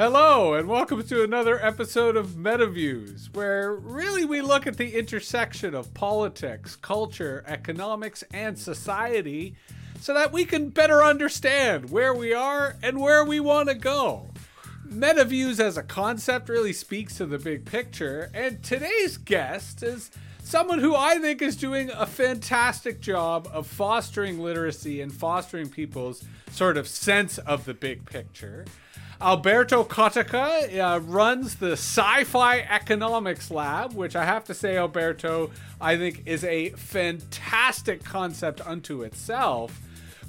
Hello, and welcome to another episode of MetaViews, where really we look at the intersection of politics, culture, economics, and society so that we can better understand where we are and where we want to go. MetaViews as a concept really speaks to the big picture, and today's guest is someone who I think is doing a fantastic job of fostering literacy and fostering people's sort of sense of the big picture. Alberto Cottica uh, runs the Sci Fi Economics Lab, which I have to say, Alberto, I think is a fantastic concept unto itself.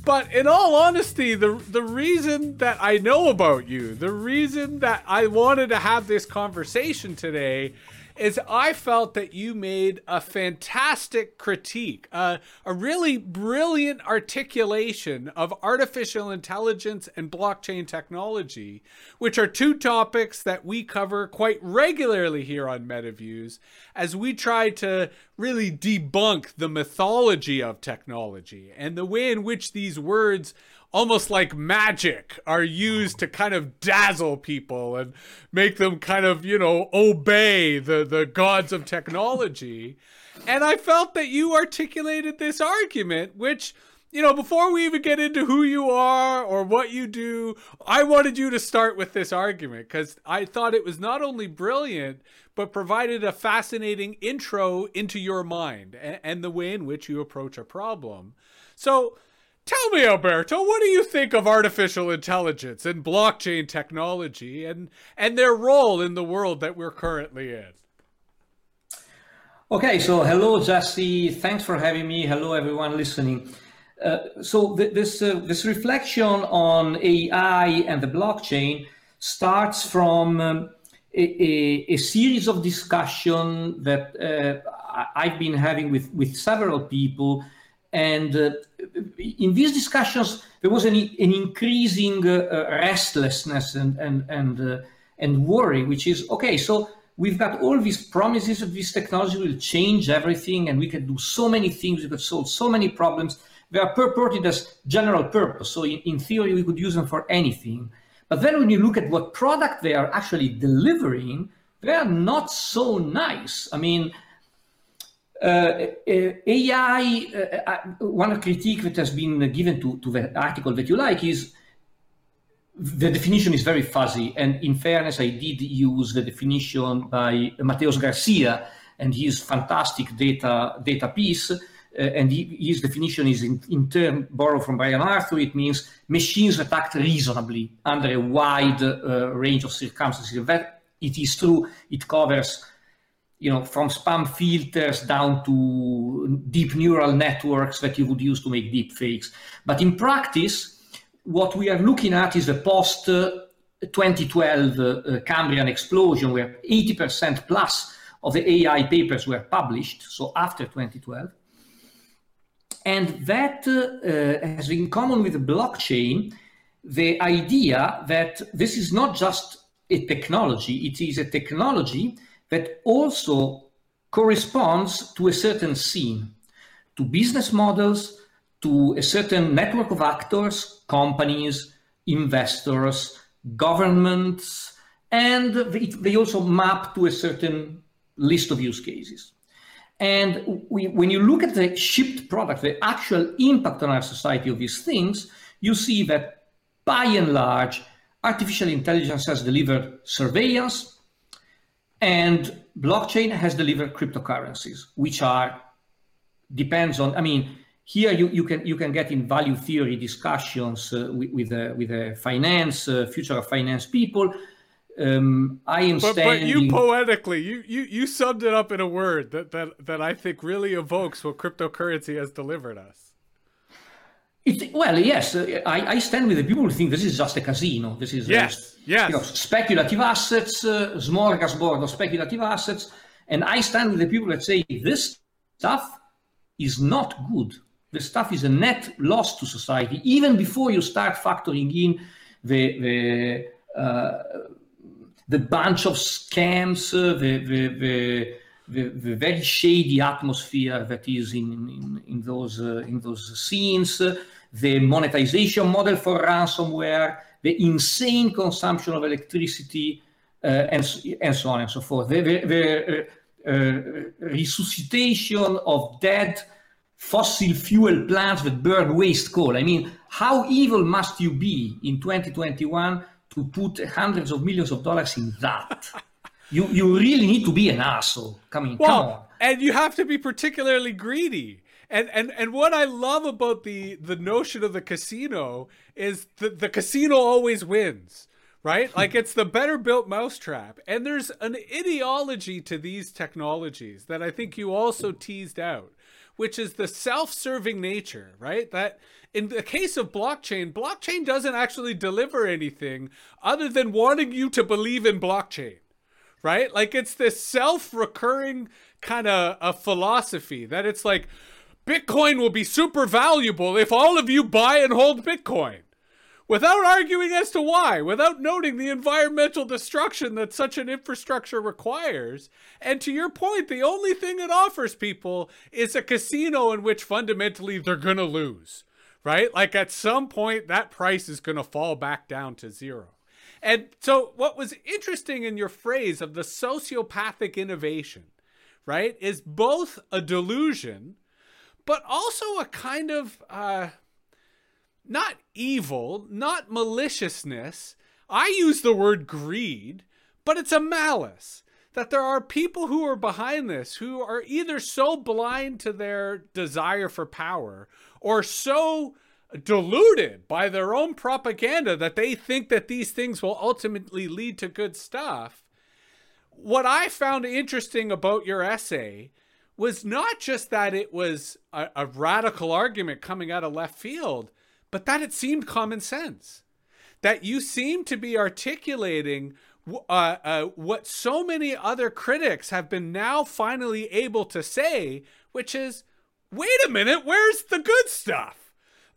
But in all honesty, the the reason that I know about you, the reason that I wanted to have this conversation today is I felt that you made a fantastic critique, uh, a really brilliant articulation of artificial intelligence and blockchain technology, which are two topics that we cover quite regularly here on MetaViews as we try to really debunk the mythology of technology and the way in which these words almost like magic are used to kind of dazzle people and make them kind of, you know, obey the, the gods of technology. And I felt that you articulated this argument, which, you know, before we even get into who you are or what you do, I wanted you to start with this argument because I thought it was not only brilliant, but provided a fascinating intro into your mind and, and the way in which you approach a problem. So, Tell me, Alberto, what do you think of artificial intelligence and blockchain technology and, and their role in the world that we're currently in? Okay, so hello, Jesse. Thanks for having me. Hello, everyone listening. Uh, so th- this uh, this reflection on AI and the blockchain starts from um, a, a, a, series of discussion that uh, I've been having with with several people and uh, in these discussions, there was an, an increasing uh, restlessness and and and uh, and worry, which is okay. So we've got all these promises that this technology will change everything, and we can do so many things. We could solve so many problems. They are purported as general purpose. So in, in theory, we could use them for anything. But then when you look at what product they are actually delivering, they are not so nice. I mean, uh, uh AI, uh, uh, one critique that has been given to, to the article that you like is the definition is very fuzzy. And in fairness, I did use the definition by Mateos Garcia and his fantastic data, data piece. Uh, and he, his definition is in, in turn borrowed from Brian Arthur. It means machines that act reasonably under a wide uh, range of circumstances. That it is true, it covers you know, from spam filters down to deep neural networks that you would use to make deep fakes. But in practice, what we are looking at is the post 2012 uh, Cambrian explosion, where 80% plus of the AI papers were published, so after 2012. And that uh, has in common with blockchain the idea that this is not just a technology, it is a technology that also corresponds to a certain scene, to business models, to a certain network of actors, companies, investors, governments, and they also map to a certain list of use cases. And we, when you look at the shipped product, the actual impact on our society of these things, you see that by and large, artificial intelligence has delivered surveillance, and blockchain has delivered cryptocurrencies, which are depends on. I mean, here you, you can you can get in value theory discussions uh, with with, uh, with uh, finance, uh, future of finance people. Um, I am but, standing. But you poetically, you, you you summed it up in a word that, that that I think really evokes what cryptocurrency has delivered us. It, well, yes, uh, I, I, stand with the people who think this is just a casino. This is yes, uh, yes. You know, speculative assets, uh, smorgasbord of speculative assets, and I stand with the people that say this stuff is not good. This stuff is a net loss to society. Even before you start factoring in the the uh, the bunch of scams, uh, the, the, the the, the, very shady atmosphere that is in, in, in those, uh, in those scenes, the monetization model for ransomware, the insane consumption of electricity, uh, and, and so on and so forth. The, the, the uh, resuscitation of dead fossil fuel plants that burn waste coal. I mean, how evil must you be in 2021 to put hundreds of millions of dollars in that? You you really need to be an asshole. Come, well, come on. And you have to be particularly greedy. And and and what I love about the the notion of the casino is the the casino always wins right? like it's the better built mousetrap. And there's an ideology to these technologies that I think you also teased out, which is the self serving nature, right? That in the case of blockchain, blockchain doesn't actually deliver anything other than wanting you to believe in blockchain, right? Like it's this self recurring kind of a philosophy that it's like, Bitcoin will be super valuable if all of you buy and hold Bitcoin without arguing as to why, without noting the environmental destruction that such an infrastructure requires. And to your point, the only thing it offers people is a casino in which fundamentally they're going to lose, right? Like at some point, that price is going to fall back down to zero. And so, what was interesting in your phrase of the sociopathic innovation, right, is both a delusion, but also a kind of, uh, not evil, not maliciousness. I use the word greed, but it's a malice. That there are people who are behind this who are either so blind to their desire for power or so deluded by their own propaganda that they think that these things will ultimately lead to good stuff. What I found interesting about your essay was not just that it was a, a radical argument coming out of left field, but that it seemed common sense. That you seem to be articulating uh, uh, what so many other critics have been now finally able to say, which is, wait a minute, where's the good stuff?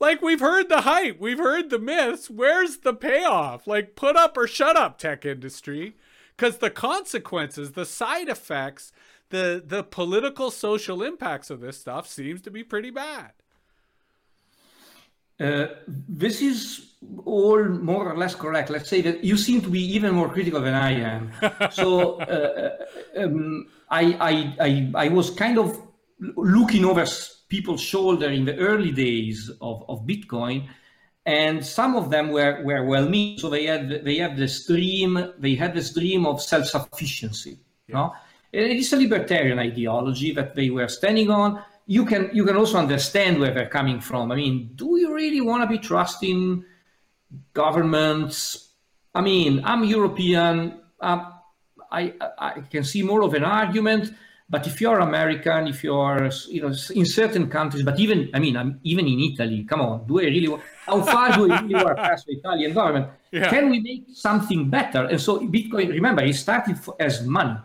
Like, we've heard the hype, we've heard the myths, where's the payoff? Like, put up or shut up, tech industry. Because the consequences, the side effects, the, the political social impacts of this stuff seems to be pretty bad. Uh, this is all more or less correct. Let's say that you seem to be even more critical than I am. so uh, uh, um, I, I, I, I, was kind of looking over people's shoulder in the early days of, of Bitcoin, and some of them were, were well meaning. So they had they had this dream they had this dream of self sufficiency. Yeah. No? It is a libertarian ideology that they were standing on you can you can also understand where they're coming from. I mean, do you really want to be trusting governments? I mean, I'm European. I I can see more of an argument. But if you're American, if you're you know in certain countries, but even I mean, I'm even in Italy. Come on, do I really? Want, how far do I really want to pass the Italian government? Yeah. Can we make something better? And so Bitcoin, remember, it started for, as money.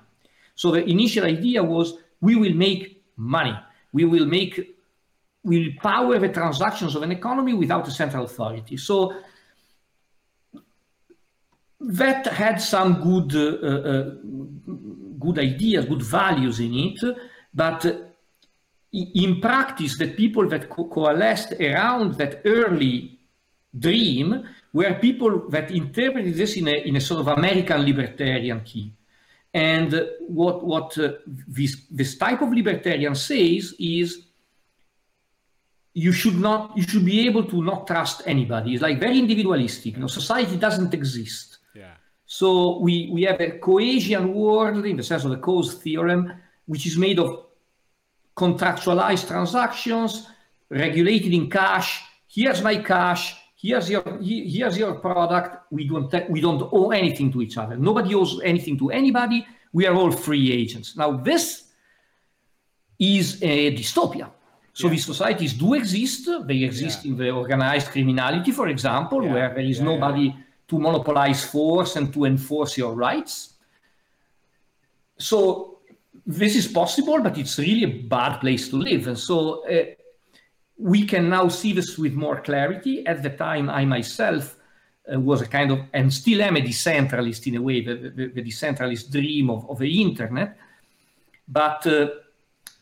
So the initial idea was we will make money we will make we will power the transactions of an economy without a central authority. So that had some good uh, uh, good ideas, good values in it, but in practice, the people that co coalesced around that early dream were people that interpreted this in a, in a sort of American libertarian key. And what, what uh, this, this type of libertarian says is you should not you should be able to not trust anybody. It's like very individualistic. You know society doesn't exist so we we have a Coasian world in the sense of the Coase theorem which is made of contractualized transactions regulated in cash. Here's my cash. Here's your here's your product. We don't we don't owe anything to each other. Nobody owes anything to anybody. We are all free agents. Now this is a dystopia. So yeah. these societies do exist. They exist yeah. in the organized criminality for example yeah. where there is nobody to monopolize force and to enforce your rights so this is possible but it's really a bad place to live and so uh, we can now see this with more clarity. At the time, I myself uh, was a kind of, and still am a decentralist in a way, the, the, the decentralist dream of, of the internet. But uh,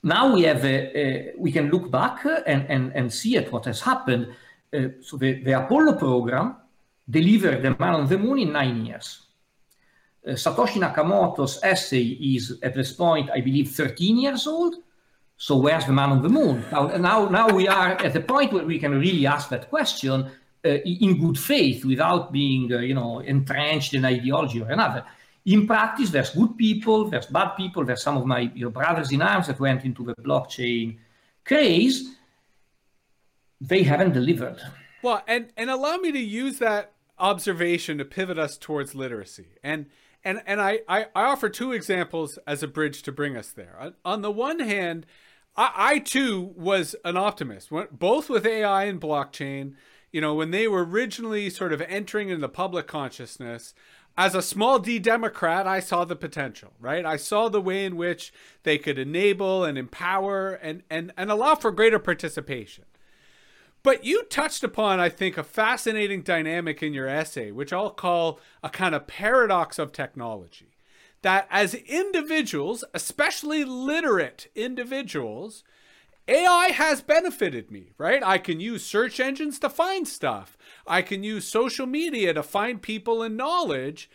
now we have, a, a, we can look back and, and, and see at what has happened. Uh, so the, the Apollo program delivered the man on the moon in nine years. Uh, Satoshi Nakamoto's essay is at this point, I believe, 13 years old. So where's the man on the moon? Now, now, now we are at the point where we can really ask that question uh, in good faith without being, uh, you know, entrenched in ideology or another. In practice, there's good people, there's bad people, there's some of my you know, brothers in arms that went into the blockchain craze. They haven't delivered. Well, and and allow me to use that observation to pivot us towards literacy. And and and I, I, I offer two examples as a bridge to bring us there. On, the one hand, I, I too was an optimist, both with AI and blockchain. You know, when they were originally sort of entering in the public consciousness, as a small d Democrat, I saw the potential, right? I saw the way in which they could enable and empower and, and, and allow for greater participation. But you touched upon, I think, a fascinating dynamic in your essay, which I'll call a kind of paradox of technology. That as individuals, especially literate individuals, AI has benefited me, right? I can use search engines to find stuff. I can use social media to find people and knowledge.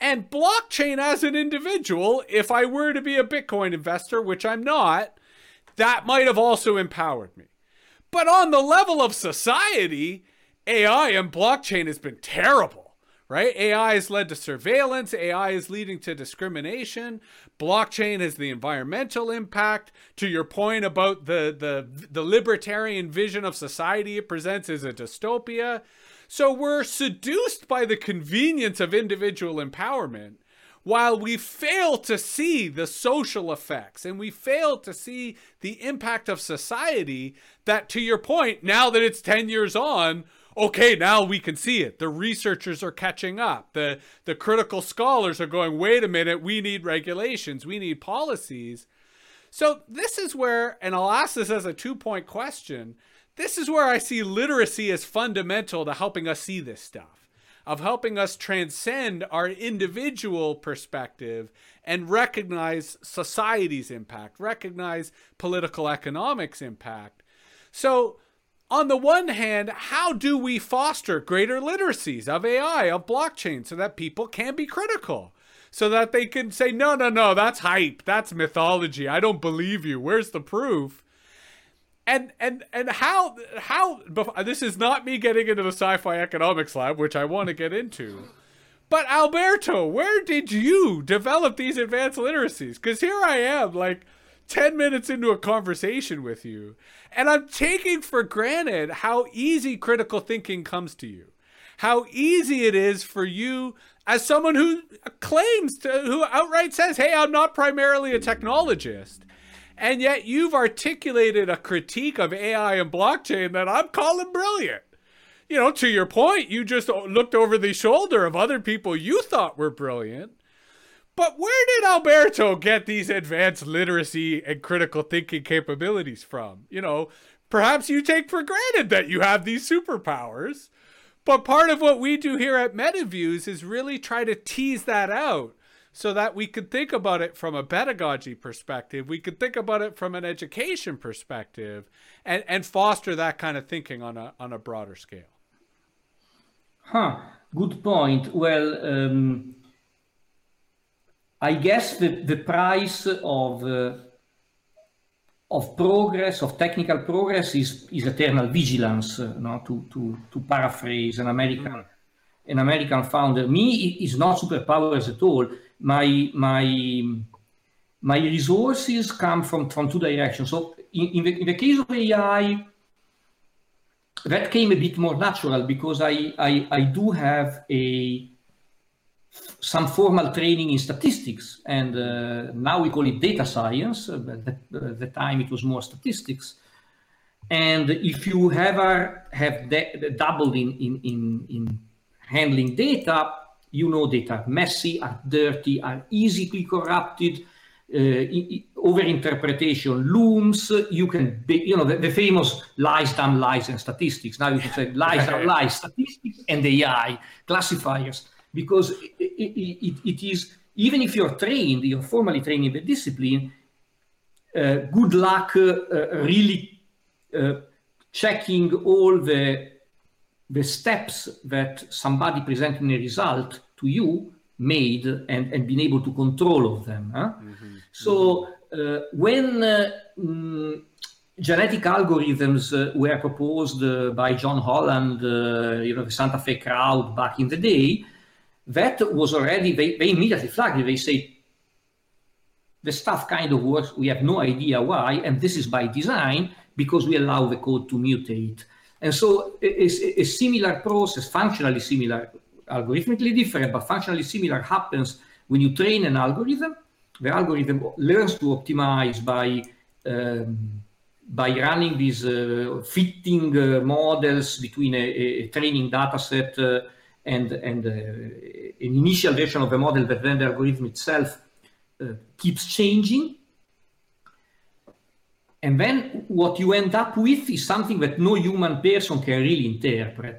And blockchain as an individual, if I were to be a Bitcoin investor, which I'm not, that might have also empowered me. But on the level of society, AI and blockchain has been terrible, right? AI has led to surveillance, AI is leading to discrimination, blockchain has the environmental impact. To your point about the the the libertarian vision of society it presents as a dystopia. So we're seduced by the convenience of individual empowerment while we fail to see the social effects and we fail to see the impact of society that to your point now that it's 10 years on okay now we can see it. The researchers are catching up. The the critical scholars are going wait a minute we need regulations we need policies. So this is where and i'll ask this as a two point question this is where i see literacy as fundamental to helping us see this stuff of helping us transcend our individual perspective and recognize society's impact, recognize political economics impact. So, on the one hand, how do we foster greater literacies of AI, of blockchain, so that people can be critical? So that they can say, no, no, no, that's hype. That's mythology. I don't believe you. Where's the proof? And and and how how this is not me getting into the sci-fi economics lab which i want to get into. But alberto where did you develop these advanced literacies? Because here i am like 10 minutes into a conversation with you and i'm taking for granted how easy critical thinking comes to you. How easy it is for you as someone who claims to who outright says hey i'm not primarily a technologist and yet you've articulated a critique of AI and blockchain that I'm calling brilliant. You know, to your point, you just looked over the shoulder of other people you thought were brilliant. But where did Alberto get these advanced literacy and critical thinking capabilities from? You know, perhaps you take for granted that you have these superpowers. But part of what we do here at MetaViews is really try to tease that out so that we could think about it from a pedagogy perspective. We could think about it from an education perspective and, and foster that kind of thinking on a, on a broader scale. Huh, good point. Well, um, I guess the, the price of uh, of progress, of technical progress, is, is eternal vigilance. Uh, no? to, to, to paraphrase an American mm. an American founder, me is not superpowers at all my my my resources come from from two directions. So in, in, the, in the case of AI, that came a bit more natural because I I, I do have a some formal training in statistics, and uh, now we call it data science. But at the, uh, time it was more statistics. And if you ever have dabbled in, in, in, in handling data, you know that are messy, are dirty, are easily corrupted. Uh, overinterpretation looms. You can, be, you know, the, the, famous lies, damn lies, and statistics. Now you can say lies, damn lies, statistics, and AI classifiers, because it, it, it is even if you're trained, you're formally trained in the discipline. Uh, good luck, uh, uh really uh, checking all the the steps that somebody presenting a result to you made and, and been able to control of them. Huh? Mm-hmm. So uh, when uh, mm, genetic algorithms uh, were proposed uh, by John Holland, uh, you know, the Santa Fe crowd back in the day, that was already, they, they immediately flagged it. They say, the stuff kind of works, we have no idea why, and this is by design because we allow the code to mutate. And so a, a similar process, functionally similar, algorithmically different, but functionally similar happens when you train an algorithm. The algorithm learns to optimize by um, by running these uh, fitting uh, models between a, a training data set uh, and, and uh, an initial version of a model that then the algorithm itself uh, keeps changing. And then what you end up with is something that no human person can really interpret.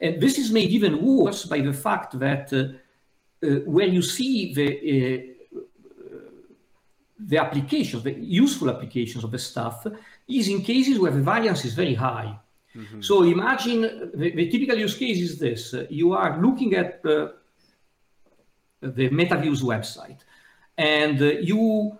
And this is made even worse by the fact that uh, where you see the the applications, the useful applications of the stuff, is in cases where the variance is very high. Mm-hmm. So imagine the, the, typical use case is this. You are looking at uh, the MetaViews website and uh, you,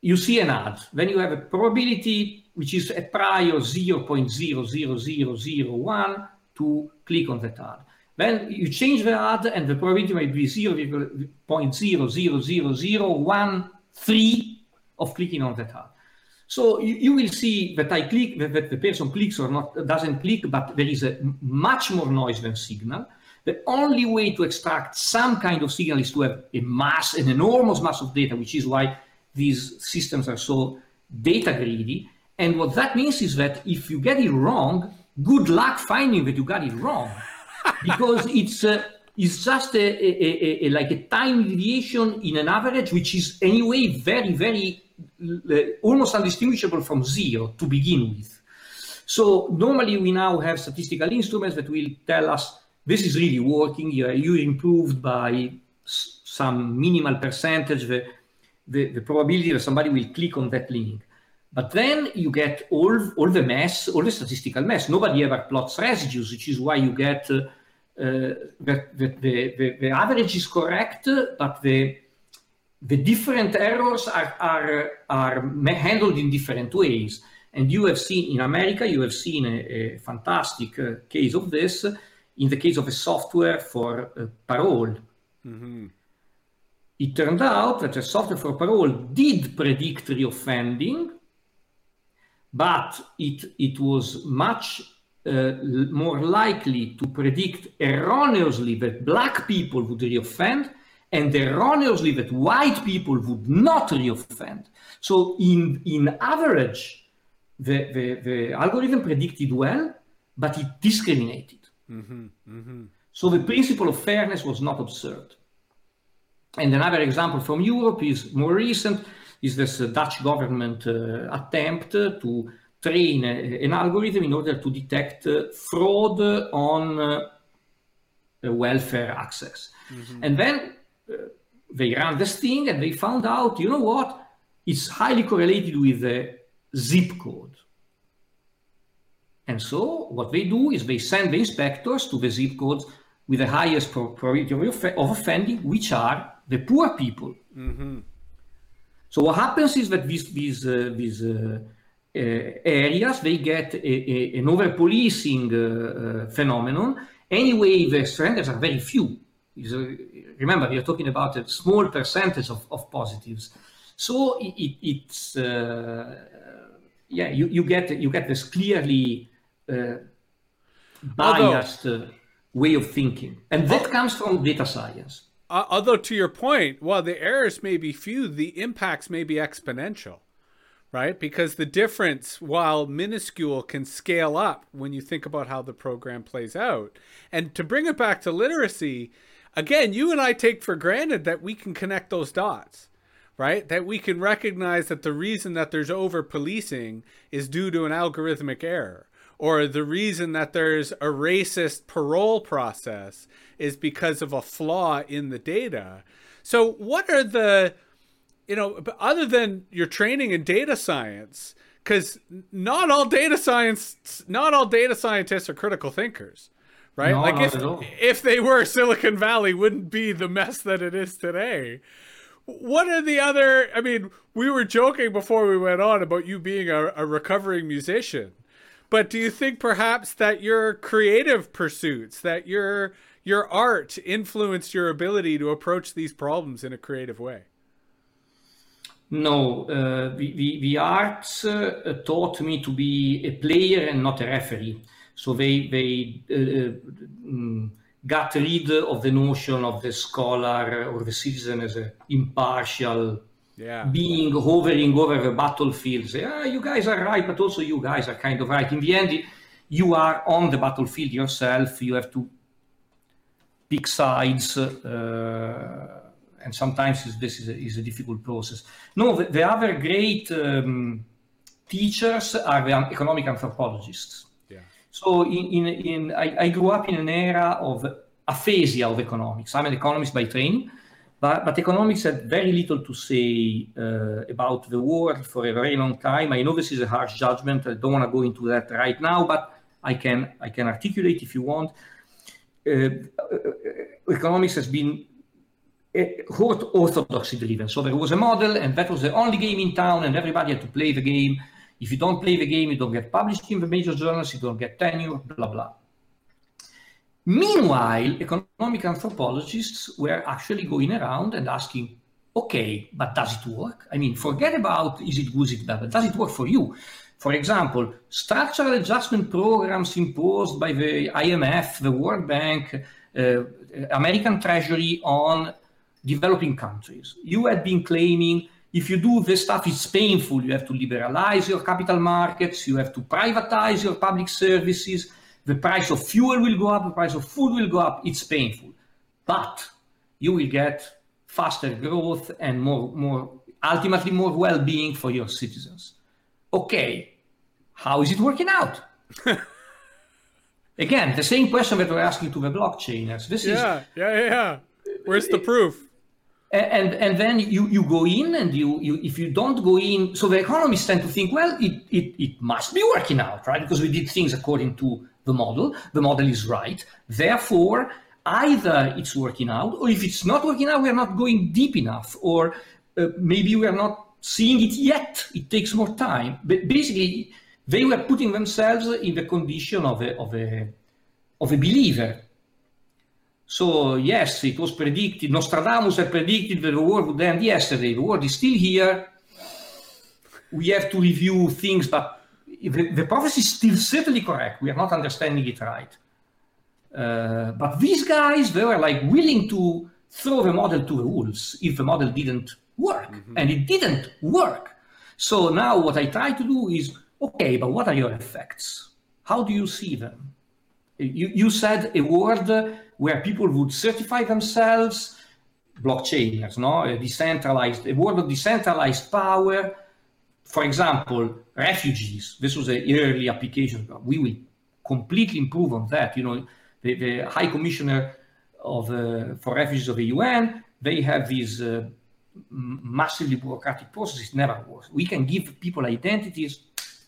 you see an ad. Then you have a probability which is a prior 0.00001 to click on that ad. Then you change the ad and the probability might be 0.00013 of clicking on that ad. So you, you, will see that I click, that, that, the person clicks or not, doesn't click, but there is a much more noise than signal. The only way to extract some kind of signal is to have a mass, an enormous mass of data, which is why these systems are so data greedy. And what that means is that if you get it wrong, good luck finding that you got it wrong, because it's uh, it's just a, a, a, like a time deviation in an average, which is anyway very very almost undistinguishable from zero to begin with. So normally we now have statistical instruments that will tell us this is really working. You, you improved by some minimal percentage the, the, the, probability that somebody will click on that link. But then you get all, all the mess, all the statistical mess. Nobody ever plots residues, which is why you get uh, uh, that, the, the, the average is correct, but the the different errors are, are, are handled in different ways. And you have seen in America, you have seen a, a fantastic uh, case of this in the case of a software for uh, parole. Mm-hmm. It turned out that the software for parole did predict reoffending, but it, it was much uh, more likely to predict erroneously that black people would reoffend and erroneously that white people would not reoffend. So in, in average, the, the, the algorithm predicted well, but it discriminated. Mm-hmm, mm-hmm. So the principle of fairness was not observed. And another example from Europe is more recent, is this uh, Dutch government uh, attempt to train an algorithm in order to detect uh, fraud on uh, welfare access. Mm-hmm. And then they ran this thing and they found out, you know what? It's highly correlated with the zip code. And so what they do is they send the inspectors to the zip codes with the highest probability of offending, which are the poor people. Mm-hmm. So what happens is that these these uh, these uh, uh, areas they get a, a, an over policing uh, uh, phenomenon. Anyway, the surrenders are very few remember, we are talking about a small percentage of, of positives. So it, it, it's, uh, yeah, you, you, get, you get this clearly uh, biased Although, uh, way of thinking. And that comes from data science. Uh, although, to your point, while the errors may be few, the impacts may be exponential right? Because the difference, while minuscule, can scale up when you think about how the program plays out. And to bring it back to literacy, again, you and I take for granted that we can connect those dots, right? That we can recognize that the reason that there's over policing is due to an algorithmic error, or the reason that there's a racist parole process is because of a flaw in the data. So, what are the, you know, other than your training in data science, because not all data science, not all data scientists are critical thinkers right? No, like if if they were, Silicon Valley wouldn't be the mess that it is today. What are the other? I mean, we were joking before we went on about you being a, a recovering musician, but do you think perhaps that your creative pursuits, that your your art, influenced your ability to approach these problems in a creative way? No, uh, the, the, the arts uh, taught me to be a player and not a referee. So they, they uh, mm, got rid of the notion of the scholar or the citizen as an impartial Yeah. being hovering over the battlefield. Say, ah, you guys are right, but also you guys are kind of right. In the end, you are on the battlefield yourself. You have to pick sides. Uh, and sometimes this is a, is a difficult process. No, the, the other great um, teachers are the economic anthropologists. Yeah. So in, in, in I, I grew up in an era of aphasia of economics. I'm an economist by training, but, but economics had very little to say uh, about the world for a very long time. I know this is a harsh judgment. I don't want to go into that right now, but I can I can articulate if you want. Uh, uh, economics has been uh, orthodoxy driven. So there was a model, and that was the only game in town, and everybody had to play the game. If you don't play the game, you don't get published in the major journals, you don't get tenure, blah blah. Meanwhile, economic anthropologists were actually going around and asking, okay, but does it work? I mean, forget about is it good, is it bad, but does it work for you? For example, structural adjustment programs imposed by the IMF, the World Bank, uh, American Treasury on developing countries. You had been claiming if you do this stuff, it's painful. You have to liberalize your capital markets, you have to privatize your public services, the price of fuel will go up, the price of food will go up. It's painful. But you will get faster growth and more, more ultimately more well-being for your citizens. Okay, how is it working out? Again, the same question that we're asking to the blockchainers. This is Yeah, yeah, yeah, yeah. Where's the uh, proof? and and then you you go in and you you if you don't go in so the economists tend to think well it it, it must be working out right because we did things according to the model the model is right therefore either it's working out or if it's not working out we are not going deep enough or uh, maybe we are not seeing it yet it takes more time but basically they were putting themselves in the condition of a of a of a believer so yes, it was predicted. Nostradamus had predicted that the world would end yesterday. The world is still here. We have to review things, but the, the prophecy is still certainly correct. We are not understanding it right. Uh, but these guys, they were like willing to throw the model to the wolves if the model didn't work, and it didn't work. So now what I try to do is, okay, but what are your effects? How do you see them? You, you said a world where people would certify themselves, blockchainers, no? A decentralized, a world of decentralized power. For example, refugees. This was an early application. We will completely improve on that. You know, the, the High Commissioner of uh, for Refugees of the UN, they have these uh, massively bureaucratic processes. Never works. We can give people identities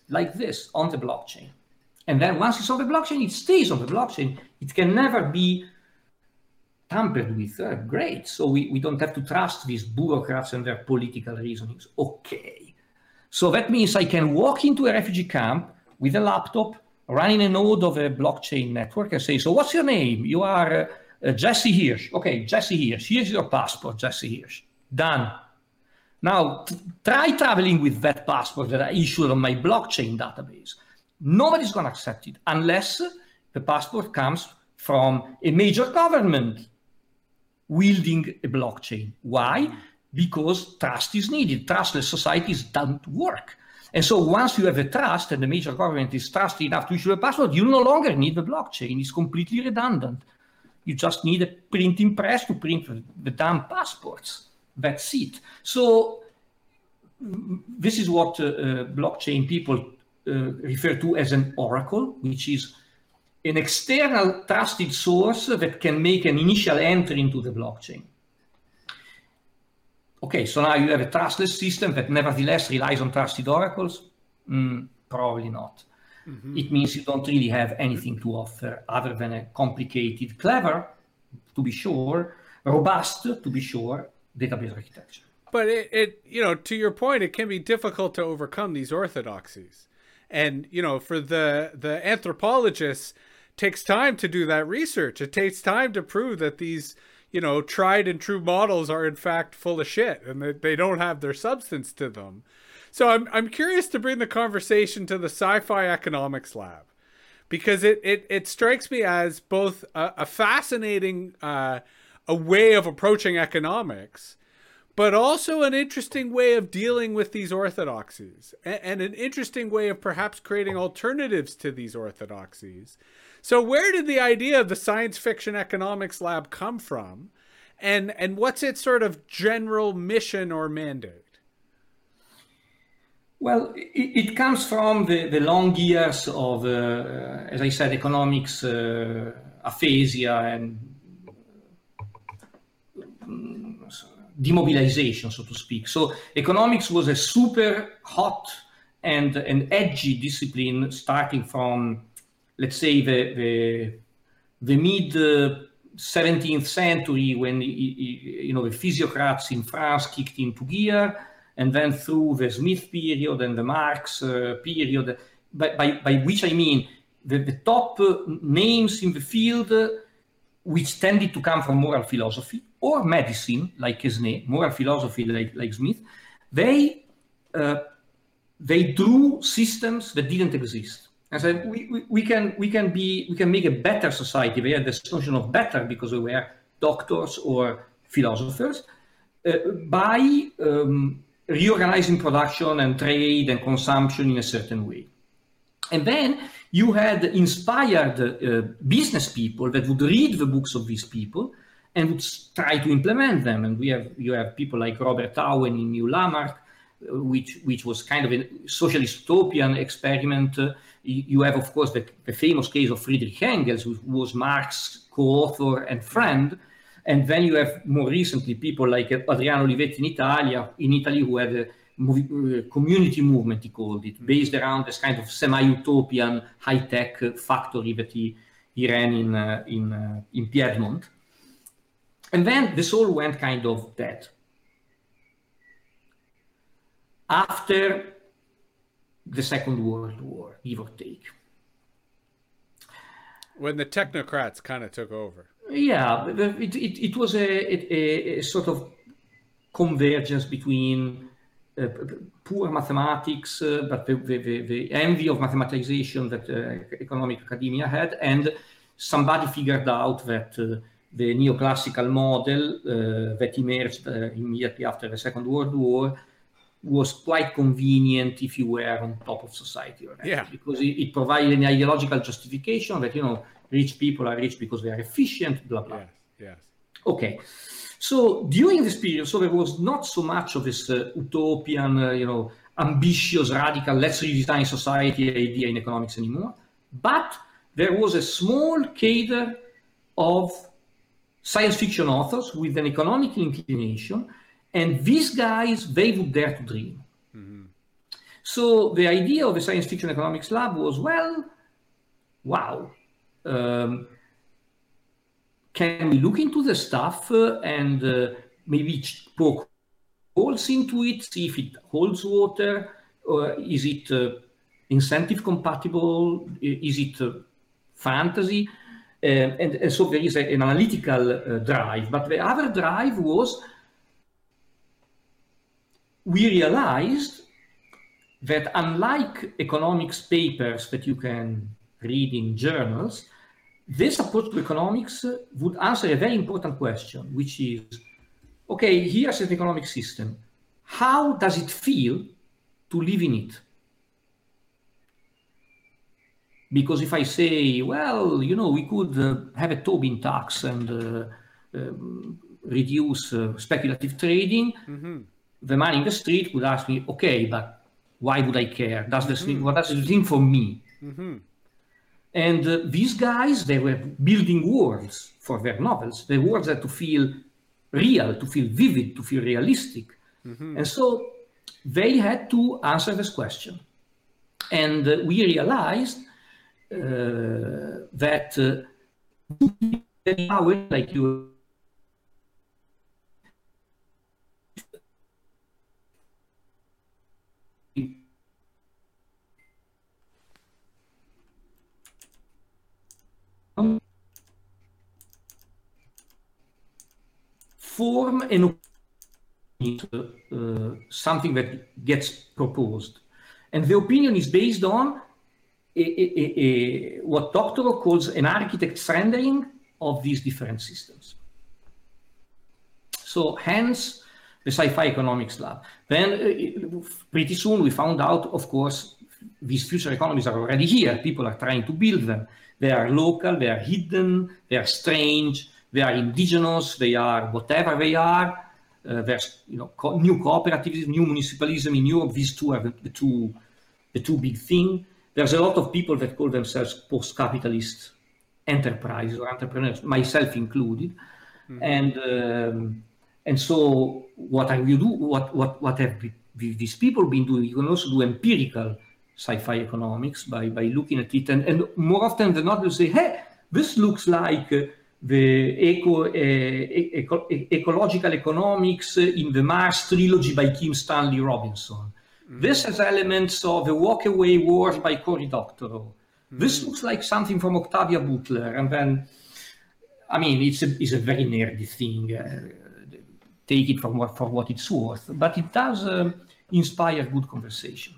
like this on the blockchain. And then once it's on the blockchain, it stays on the blockchain. It can never be tampered with. Uh, great. So we, we don't have to trust these bureaucrats and their political reasonings. Okay. So that means I can walk into a refugee camp with a laptop, running a node of a blockchain network and say, so what's your name? You are uh, uh, Jesse Hirsch. Okay, Jesse Hirsch. Here's your passport, Jesse Hirsch. Done. Now, t- try traveling with that passport that I issued on my blockchain database. Nobody's going to accept it unless the passport comes from a major government wielding a blockchain. Why? Because trust is needed. Trustless societies don't work. And so once you have a trust and the major government is trusty enough to issue a passport, you no longer need the blockchain. It's completely redundant. You just need a printing press to print the damn passports. That's it. So this is what uh, uh, blockchain people uh, refer to as an oracle, which is an external trusted source that can make an initial entry into the blockchain. Okay, so now you have a trustless system that nevertheless relies on trusted oracles? Mm, probably not. mm-hmm. it means you don't really have anything to offer other than a complicated, clever, to be sure, robust, to be sure, database architecture. But it, it, you know, to your point, it can be difficult to overcome these orthodoxies. And, you know, for the the anthropologists, takes time to do that research. It takes time to prove that these, you know, tried and true models are in fact full of shit and that they don't have their substance to them. So I'm I'm curious to bring the conversation to the Sci-Fi Economics Lab because it it, it strikes me as both a, a fascinating uh, a way of approaching economics, but also an interesting way of dealing with these orthodoxies and, and an interesting way of perhaps creating alternatives to these orthodoxies. So where did the idea of the science fiction economics lab come from? And and what's its sort of general mission or mandate? Well, it, it, comes from the, the long years of, uh, as I said, economics uh, aphasia and mm, demobilization, so to speak. So economics was a super hot and an edgy discipline starting from, let's say, the, the, the mid 17th century when, you know, the physiocrats in France kicked into gear and then through the Smith period and the Marx uh, period, by, by, by, which I mean the, the top uh, names in the field uh, which tended to come from moral philosophy or medicine, like Quesnay, moral philosophy, like, like Smith, they, uh, they drew systems that didn't exist. And said, we, we, we, can, we, can be, we can make a better society. We had this notion of better because we were doctors or philosophers uh, by um, reorganizing production and trade and consumption in a certain way. And then you had inspired uh, business people that would read the books of these people and would try to implement them. And we have you have people like Robert Owen in New Lanark, uh, which which was kind of a socialist utopian experiment. Uh, you have, of course, the, the, famous case of Friedrich Engels, who was Marx's co-author and friend, and then you have more recently people like Adriano Olivetti in Italia, in Italy, who had a uh, community movement, he called it, based around this kind of semi-utopian high-tech factory that he, he ran in, uh, in, uh, in Piedmont. And then this all went kind of dead. After the Second World War, give or take. When the technocrats kind of took over. Yeah, it, it, it was a, a, a, sort of convergence between uh, poor mathematics, uh, but the, the, the, envy of mathematization that uh, economic academia had, and somebody figured out that uh, the neoclassical model uh, that emerged uh, immediately after the Second World War was quite convenient if you were on top of society already, yeah. because it, it provided an ideological justification that you know rich people are rich because they are efficient, blah, blah. Yes, yes. Okay. So during this period, so there was not so much of this uh, utopian, uh, you know, ambitious, radical, let's redesign society idea in economics anymore. But there was a small cadre of science fiction authors with an economic inclination, and these guys, they would dare to dream. Mm-hmm. So the idea of the science fiction economics lab was, well, wow, um, can we look into the stuff uh, and uh, maybe poke holes into it, see if it holds water, or is it uh, incentive compatible, is it uh, fantasy? Uh, and, and, so there is a, an analytical uh, drive. But the other drive was we realized that unlike economics papers that you can read in journals, this approach to economics would answer a very important question, which is, okay, here's an economic system. How does it feel to live in it? Because if I say, well, you know, we could uh, have a Tobin tax and uh, um, reduce uh, speculative trading, mm-hmm. The man in the street would ask me, okay, but why would I care? Does this mm-hmm. what does it mean for me? Mm-hmm. And uh, these guys, they were building worlds for their novels. The worlds had to feel real, to feel vivid, to feel realistic. Mm-hmm. And so they had to answer this question. And uh, we realized uh, that uh, like you form an uh, something that gets proposed. And the opinion is based on a, a, a, what Doctorow calls an architect's rendering of these different systems. So hence the sci-fi economics lab. Then uh, pretty soon we found out, of course, these future economies are already here. People are trying to build them. They are local, they are hidden, they are strange, they are indigenous, they are whatever they are. Uh, there's you know co new cooperativism, new municipalism in Europe. These two are the, the, two the two big thing. There's a lot of people that call themselves post-capitalist enterprises or entrepreneurs, myself included. Mm -hmm. And um, and so what I will do, what what what have these people been doing? You can also do empirical sci-fi economics by by looking at it, and, and more often than not, they'll say, "Hey, this looks like." Uh, the eco, uh, eco, ecological economics in the Mars trilogy by Kim Stanley Robinson. Mm-hmm. This has elements of the Walk-Away Wars by Cory Doctorow. Mm-hmm. This looks like something from Octavia Butler, and then, I mean, it's a, it's a very nerdy thing. Uh, take it from what, for what it's worth, but it does uh, inspire good conversation.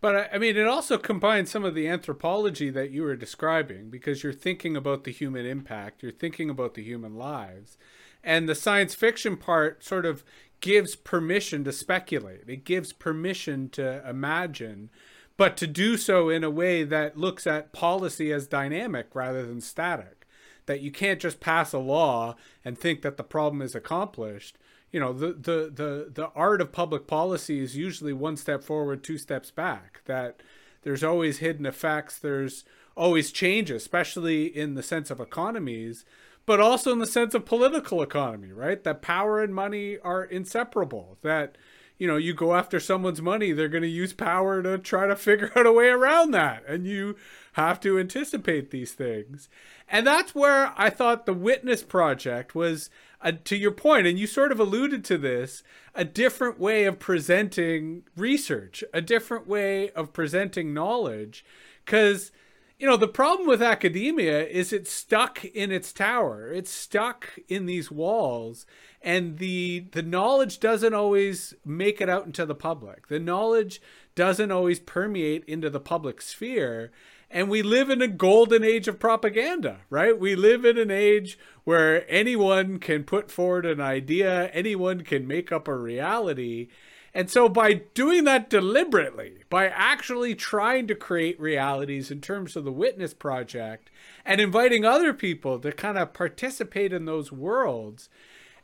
But I mean, it also combines some of the anthropology that you were describing because you're thinking about the human impact, you're thinking about the human lives. And the science fiction part sort of gives permission to speculate, it gives permission to imagine, but to do so in a way that looks at policy as dynamic rather than static. That you can't just pass a law and think that the problem is accomplished you know the the the the art of public policy is usually one step forward two steps back that there's always hidden effects there's always change especially in the sense of economies but also in the sense of political economy right? That power and money are inseparable that you know you go after someone's money they're going to use power to try to figure out a way around that and you have to anticipate these things and that's where i thought the witness project was a, to your point, and you sort of alluded to this, a different way of presenting research, a different way of presenting knowledge. Because, you know, the problem with academia is it's stuck in its tower, it's stuck in these walls, and the the knowledge doesn't always make it out into the public. The knowledge doesn't always permeate into the public sphere. And we live in a golden age of propaganda, right? We live in an age where anyone can put forward an idea, anyone can make up a reality. And so, by doing that deliberately, by actually trying to create realities in terms of the Witness Project and inviting other people to kind of participate in those worlds,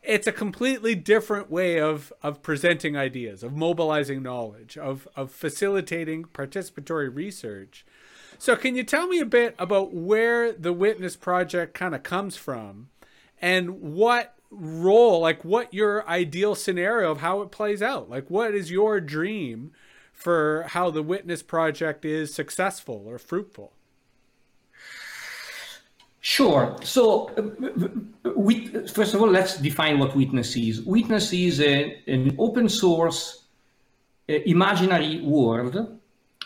it's a completely different way of, of presenting ideas, of mobilizing knowledge, of, of facilitating participatory research. So, can you tell me a bit about where the Witness Project kind of comes from and what role, like what your ideal scenario of how it plays out? Like, what is your dream for how the Witness Project is successful or fruitful? Sure. So, uh, we, first of all, let's define what Witness is. Witness is a, an open source uh, imaginary world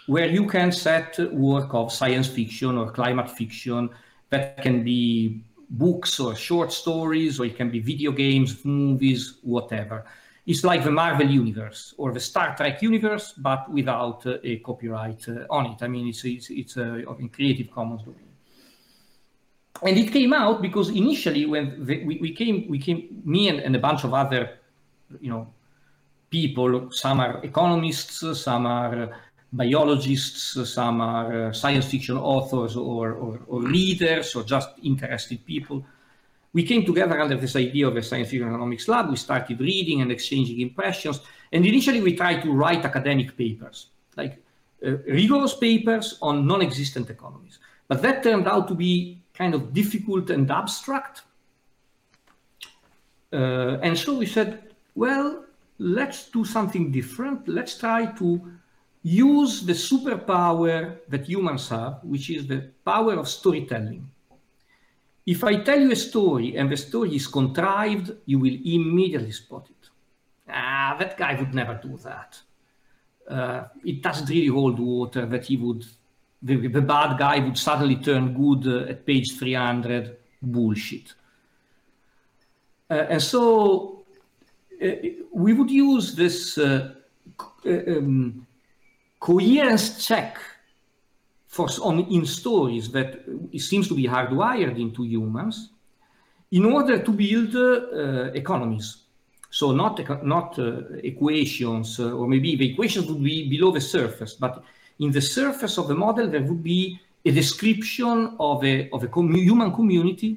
where you can set work of science fiction or climate fiction that can be books or short stories, or it can be video games, movies, whatever. It's like the Marvel universe or the Star Trek universe, but without uh, a copyright uh, on it. I mean, it's it's it's uh, in Creative Commons domain. And it came out because initially, when the, we, we came, we came, me and, and a bunch of other, you know, people. Some are economists, some are biologists, some are uh, science fiction authors or, or, or, leaders or just interested people. We came together under this idea of a science fiction economics lab. We started reading and exchanging impressions. And initially, we tried to write academic papers, like uh, rigorous papers on non existent economies. But that turned out to be kind of difficult and abstract. Uh, and so we said, well, let's do something different. Let's try to use the superpower that humans have, which is the power of storytelling. If I tell you a story and the story is contrived, you will immediately spot it. Ah, that guy would never do that. Uh, it doesn't really hold water that he would, the, the bad guy would suddenly turn good uh, at page 300. Bullshit. Uh, and so uh, we would use this uh, um, coherence check for on in stories that seems to be hardwired into humans in order to build uh, economies. So not not uh, equations, uh, or maybe the equations would be below the surface, but in the surface of the model there would be a description of a of a human community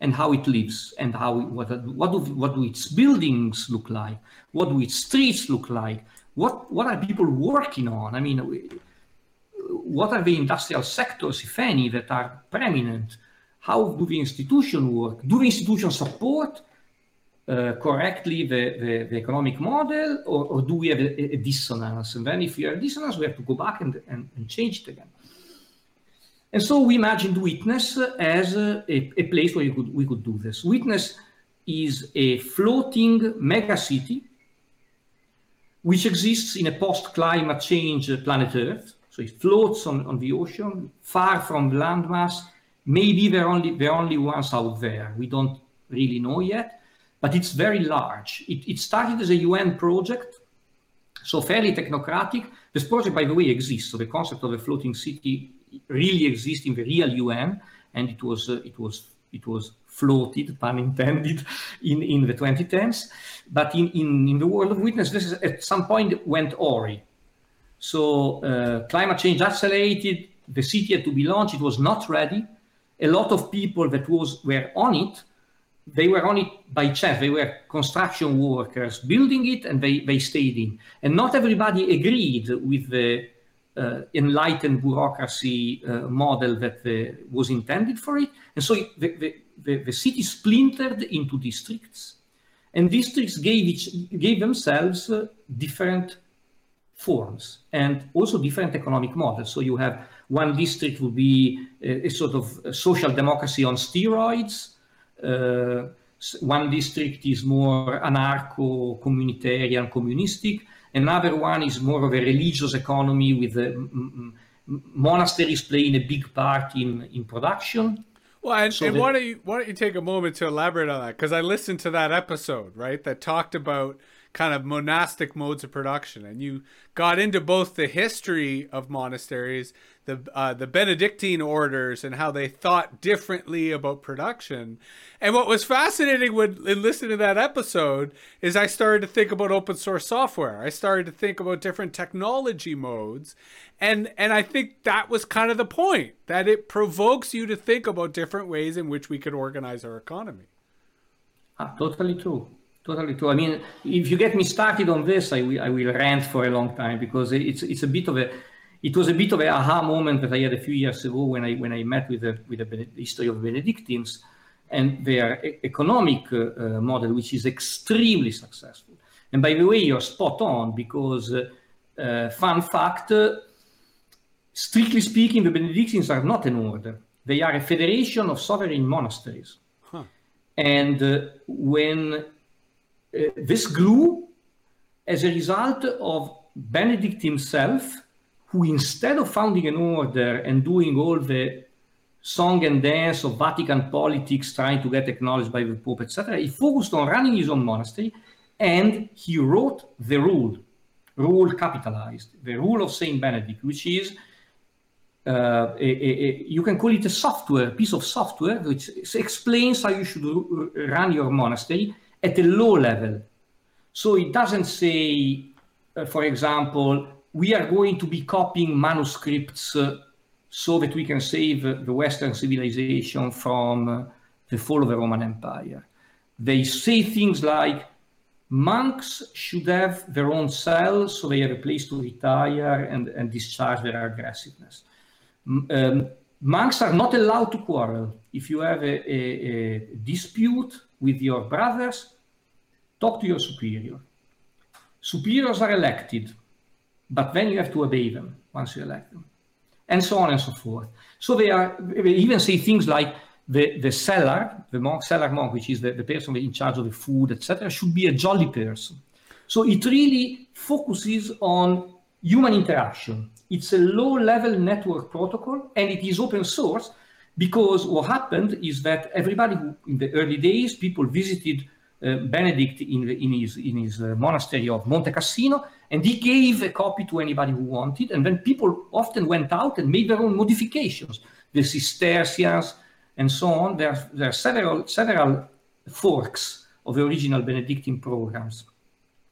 and how it lives and how what what do what do its buildings look like, what do its streets look like, what what are people working on? I mean, what are the industrial sectors, if any, that are preeminent? How do the institutions work? Do the institutions support uh, correctly the, the, the, economic model, or, or do we have a, a, dissonance? And then if we have a dissonance, we have to go back and, and, and change it again. And so we imagined Witness as a, a, place where could, we could do this. Witness is a floating megacity which exists in a post-climate change planet Earth. So it floats on, on the ocean, far from landmass. Maybe they're only, the only ones out there. We don't really know yet, but it's very large. It, it started as a UN project, so fairly technocratic. This project, by the way, exists. So the concept of a floating city really exists in the real UN, and it was uh, it was it was floated, pun intended, in, in the 2010s. But in, in, in the world of witness, this is, at some point went awry. So uh, climate change accelerated, the city had to be launched, it was not ready. A lot of people that was were on it, they were on it by chance. They were construction workers building it and they, they stayed in. And not everybody agreed with the uh, enlightened bureaucracy uh, model that uh, was intended for it. And so the, the, the, the, city splintered into districts, and districts gave, each, gave themselves uh, different forms and also different economic models. So you have one district would be a, a sort of social democracy on steroids. Uh, one district is more anarcho communitarian communistic Another one is more of a religious economy with uh, monasteries playing a big part in, in production. Well, and, so and why don't you why don't you take a moment to elaborate on that? Because I listened to that episode, right, that talked about kind of monastic modes of production, and you got into both the history of monasteries the uh, the Benedictine orders and how they thought differently about production. And what was fascinating when in listening to that episode is I started to think about open source software. I started to think about different technology modes, and and I think that was kind of the point that it provokes you to think about different ways in which we could organize our economy. Ah, totally true. Totally true. I mean, if you get me started on this, I will, I will rant for a long time because it's it's a bit of a it was a bit of an aha moment that I had a few years ago when I when I met with the with the history of Benedictines and their economic uh, model, which is extremely successful. And by the way, you're spot on because, uh, uh fun fact, strictly speaking, the Benedictines are not an order. They are a federation of sovereign monasteries. Huh. And uh, when this grew as a result of Benedict himself who instead of founding an order and doing all the song and dance of Vatican politics, trying to get acknowledged by the Pope, etc., he focused on running his own monastery and he wrote the rule, rule capitalized, the rule of Saint Benedict, which is uh, a, a, you can call it a software, piece of software, which explains how you should run your monastery at a low level. So it doesn't say, uh, for example, we are going to be copying manuscripts uh, so that we can save the Western civilization from uh, the fall of the Roman Empire. They say things like monks should have their own cell so they have a place to retire and, and discharge their aggressiveness. Um, monks are not allowed to quarrel. If you have a, a, a dispute with your brothers, talk to your superior. Superiors are elected but then you have to obey them once you elect them, and so on and so forth. So they are they even say things like the, the seller, the monk, seller monk, which is the, the person in charge of the food, etc., should be a jolly person. So it really focuses on human interaction. It's a low-level network protocol, and it is open source because what happened is that everybody who, in the early days, people visited uh, Benedict in, the, in his, in his uh, monastery of Monte Cassino, and he gave a copy to anybody who wanted. And then people often went out and made their own modifications. The Cistercians and so on. There, there are several, several forks of the original Benedictine programs.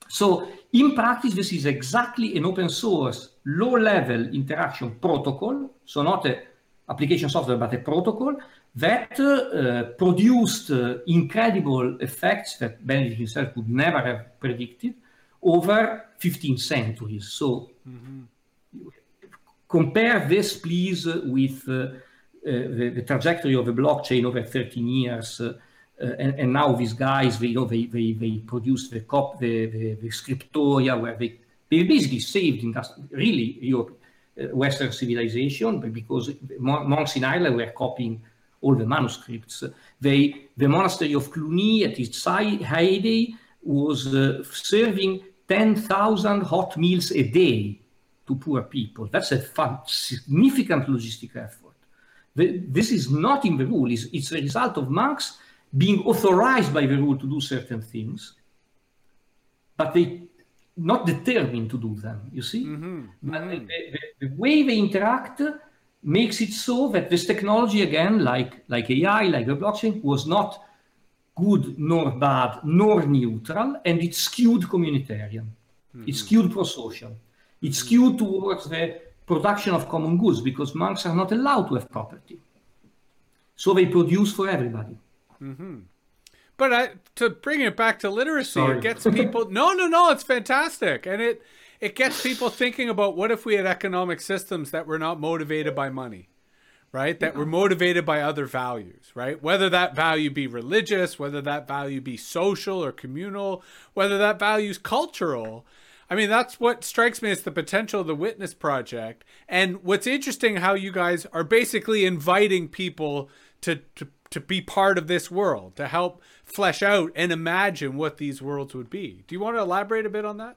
So in practice, this is exactly an open source, low level interaction protocol. So not a application software, but a protocol that uh, produced uh, incredible effects that Benedict himself would never have predicted over 15 centuries. So mm-hmm. compare this, please, with uh, the, the, trajectory of the blockchain over 13 years. Uh, and, and, now these guys, they, you know, they, they, they produce the, cop, the, the, the scriptoria where they, they basically saved really Europe, uh, Western civilization because monks in Ireland were copying all the manuscripts. They, the monastery of Cluny at its heyday was uh, serving 10,000 hot meals a day to poor people. That's a fun, significant logistic effort. The, this is not in the rule. It's, it's a result of monks being authorized by the rule to do certain things, but they not determined to do them. You see, mm-hmm. but mm-hmm. The, the, the, way they interact makes it so that this technology, again, like like AI, like the blockchain, was not good nor bad nor neutral, and it's skewed communitarian. Mm-hmm. It's skewed pro-social. It's mm-hmm. skewed towards the production of common goods because monks are not allowed to have property. So they produce for everybody. But I, to bring it back to literacy, Sorry. it gets people. no, no, no. It's fantastic, and it it gets people thinking about what if we had economic systems that were not motivated by money right? That were motivated by other values, right? Whether that value be religious, whether that value be social or communal, whether that value is cultural. I mean, that's what strikes me as the potential of the Witness Project. And what's interesting how you guys are basically inviting people to, to, to be part of this world, to help flesh out and imagine what these worlds would be. Do you want to elaborate a bit on that?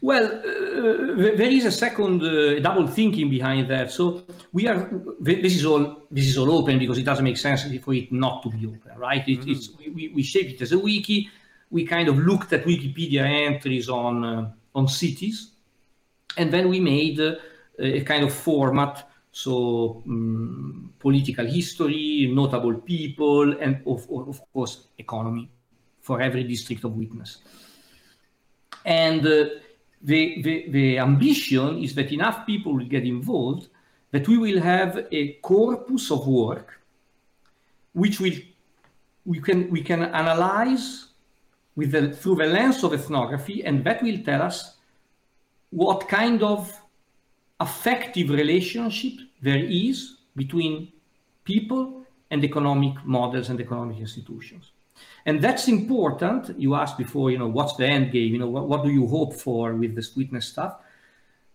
Well, uh, there is a second uh, double thinking behind that. So we are. This is all. This is all open because it doesn't make sense for it not to be open, right? It, mm-hmm. It's we, we shape it as a wiki. We kind of looked at Wikipedia entries on uh, on cities, and then we made uh, a kind of format. So um, political history, notable people, and of, of course economy for every district of witness. And uh, the, the, the ambition is that enough people will get involved that we will have a corpus of work which we, we, can, we can analyze with the, through the lens of ethnography, and that will tell us what kind of affective relationship there is between people and economic models and economic institutions. And that's important. You asked before, you know, what's the end game? You know, what, what do you hope for with this witness stuff?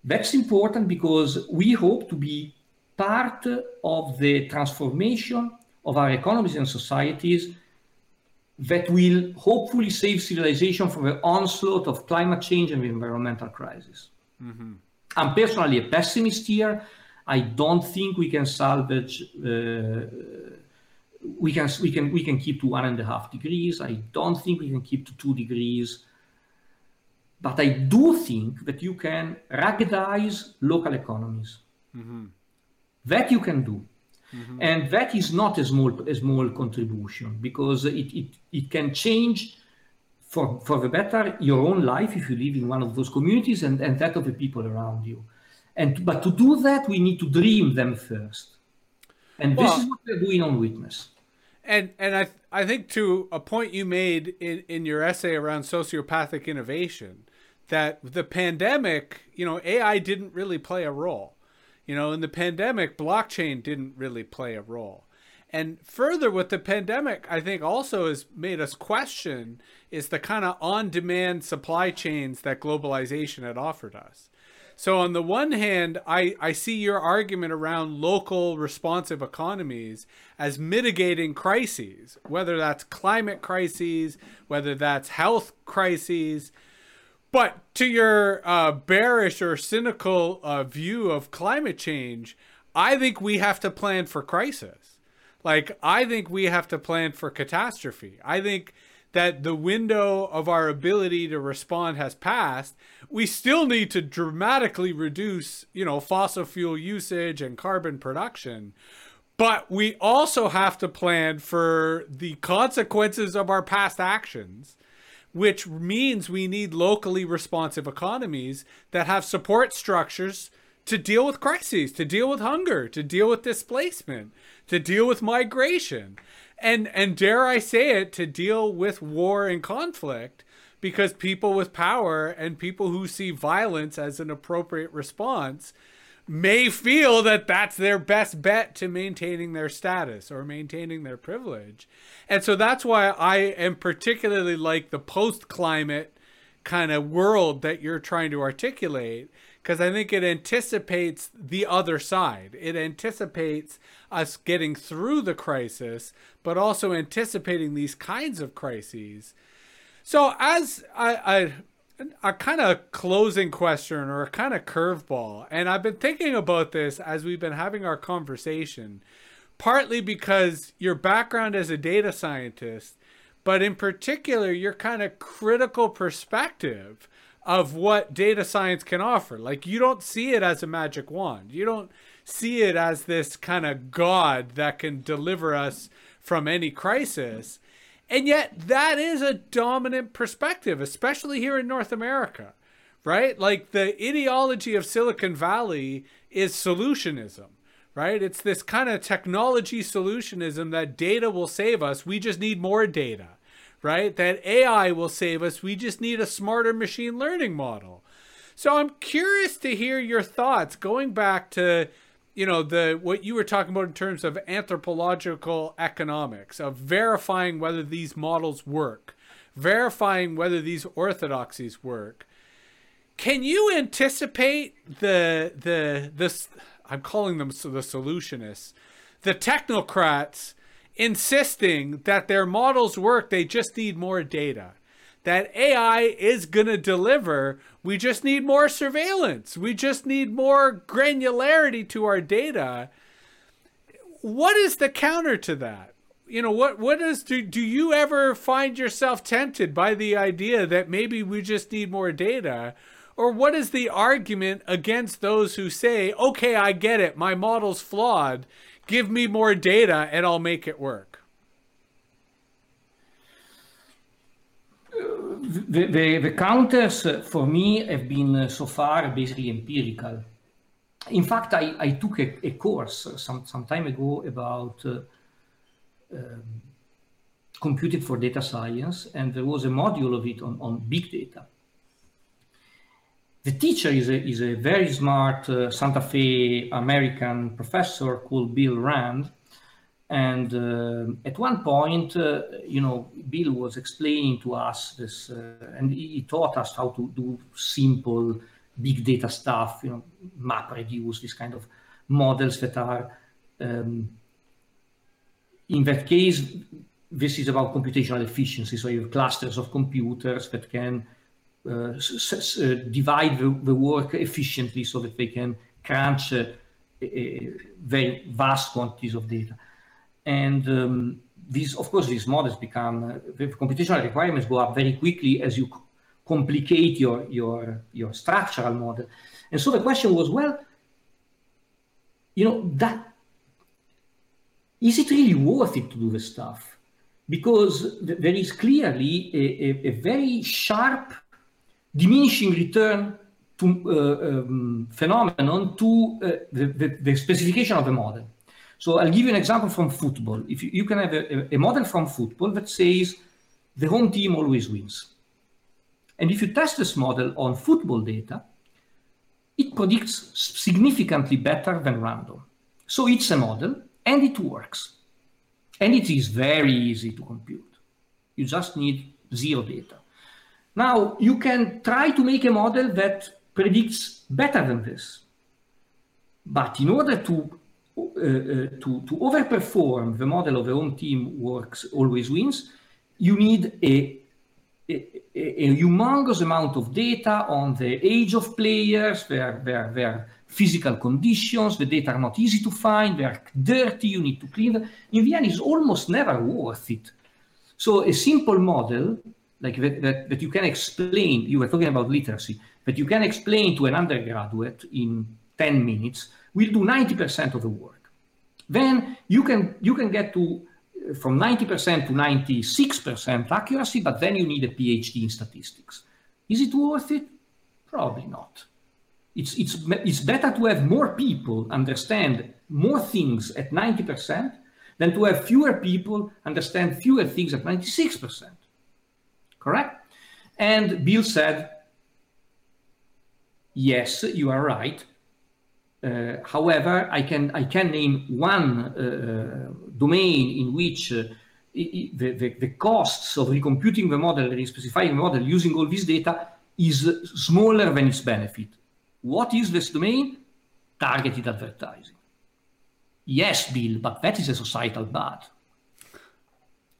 That's important because we hope to be part of the transformation of our economies and societies that will hopefully save civilization from the onslaught of climate change and the environmental crisis. Mm-hmm. I'm personally a pessimist here. I don't think we can salvage uh, we can we can we can keep to one and a half degrees. I don't think we can keep to two degrees. But I do think that you can ruggedize local economies. Mm-hmm. That you can do. Mm-hmm. And that is not a small a small contribution because it, it, it can change for, for the better your own life if you live in one of those communities and, and that of the people around you. And but to do that we need to dream them first. And well, this is what we're doing on Witness and and I I think to a point you made in in your essay around sociopathic innovation that the pandemic, you know, AI didn't really play a role. You know, in the pandemic, blockchain didn't really play a role. And further, what the pandemic, I think, also has made us question is the kind of on demand supply chains that globalization had offered us. So, on the one hand, I, I see your argument around local responsive economies as mitigating crises, whether that's climate crises, whether that's health crises. But to your uh, bearish or cynical uh, view of climate change, I think we have to plan for crisis. Like, I think we have to plan for catastrophe. I think that the window of our ability to respond has passed. We still need to dramatically reduce, you know, fossil fuel usage and carbon production. But we also have to plan for the consequences of our past actions, which means we need locally responsive economies that have support structures to deal with crises, to deal with hunger, to deal with displacement, to deal with migration, and and dare I say it, to deal with war and conflict because people with power and people who see violence as an appropriate response may feel that that's their best bet to maintaining their status or maintaining their privilege. And so that's why I am particularly like the post climate kind of world that you're trying to articulate because I think it anticipates the other side. It anticipates us getting through the crisis, but also anticipating these kinds of crises. So, as I, I a kind of closing question or a kind of curveball, and I've been thinking about this as we've been having our conversation, partly because your background as a data scientist, but in particular, your kind of critical perspective of what data science can offer. Like you don't see it as a magic wand. You don't see it as this kind of god that can deliver us from any crisis. And yet that is a dominant perspective, especially here in North America. Right? Like the ideology of Silicon Valley is solutionism right? It's this kind of technology solutionism that data will save us. We just need more data right? That AI will save us. We just need a smarter machine learning model. So I'm curious to hear your thoughts going back to you know the what you were talking about in terms of anthropological economics of verifying whether these models work verifying whether these orthodoxies work can you anticipate the the this i'm calling them so the solutionists the technocrats insisting that their models work, they just need more data. That AI is going to deliver. We just need more surveillance. We just need more granularity to our data. What is the counter to that? You know, what what is do do you ever find yourself tempted by the idea that maybe we just need more data? Or what is the argument against those who say, okay, I get it, my model's flawed, Give me more data and I'll make it work. The, the, the counters for me have been so far basically empirical. In fact, I, I took a, a course some, some time ago about uh, um, computing for data science, and there was a module of it on, on big data the teacher is a, is a very smart uh, Santa Fe American professor called Bill Rand. And uh, at one point, uh, you know, Bill was explaining to us this, uh, and he taught us how to do simple big data stuff, you know, MapReduce, this kind of models that are, um, in that case, this is about computational efficiency. So you have clusters of computers that can divide the, the, work efficiently so that they can crunch uh, very vast quantities of data. And um, these, of course, these models become, the computational requirements go up very quickly as you complicate your, your, your structural model. And so the question was, well, you know, that is it really worth it to do this stuff? Because th there is clearly a, a, a very sharp diminishing return to uh, um, phenomenon to uh, the, the, the, specification of a model. So I'll give you an example from football. If you, you can have a, a, model from football that says the home team always wins. And if you test this model on football data, it predicts significantly better than random. So it's a model and it works. And it is very easy to compute. You just need zero data. Now, you can try to make a model that predicts better than this. But in order to uh, uh, to, to overperform the model of the home team works always wins, you need a, a, a, humongous amount of data on the age of players, their, their, their physical conditions, the data are not easy to find, they're dirty, you need to clean them. In the end, it's almost never worth it. So a simple model like that, that, that you can explain, you were talking about literacy, that you can explain to an undergraduate in 10 minutes will do 90% of the work. Then you can, you can get to uh, from 90% to 96% accuracy, but then you need a PhD in statistics. Is it worth it? Probably not. It's, it's, it's better to have more people understand more things at 90% than to have fewer people understand fewer things at 96%. Correct? And Bill said, yes, you are right. Uh, however, I can, I can name one uh, domain in which uh, the, the, the, costs of recomputing the model and specifying the model using all this data is smaller than its benefit. What is this domain? Targeted advertising. Yes, Bill, but that is a societal bad.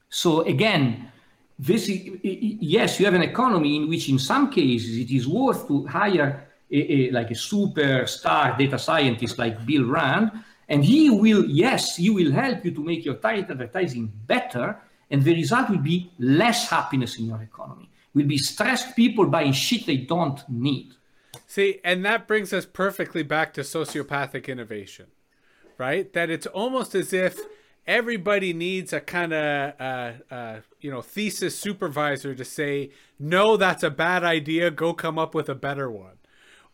So again, this is, yes, you have an economy in which in some cases it is worth to hire a, a, like a superstar data scientist like Bill Rand, and he will, yes, he will help you to make your target advertising better, and the result will be less happiness in your economy. Will be stressed people buying shit they don't need. See, and that brings us perfectly back to sociopathic innovation, right? That it's almost as if everybody needs a kind of uh, uh, you know thesis supervisor to say no that's a bad idea go come up with a better one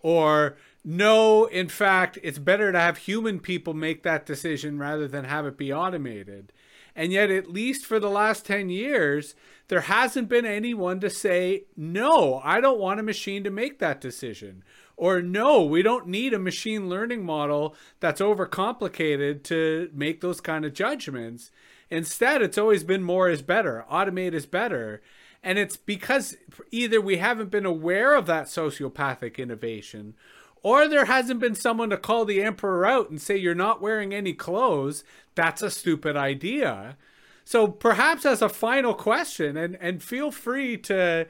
or no, in fact, it's better to have human people make that decision rather than have it be automated. And yet, at least for the last 10 years, there hasn't been anyone to say, no, I don't want a machine to make that decision. Or no, we don't need a machine learning model that's overcomplicated to make those kind of judgments. Instead, it's always been more is better, automate is better. And it's because either we haven't been aware of that sociopathic innovation or there hasn't been someone to call the emperor out and say you're not wearing any clothes. That's a stupid idea. So perhaps as a final question, and, and feel free to,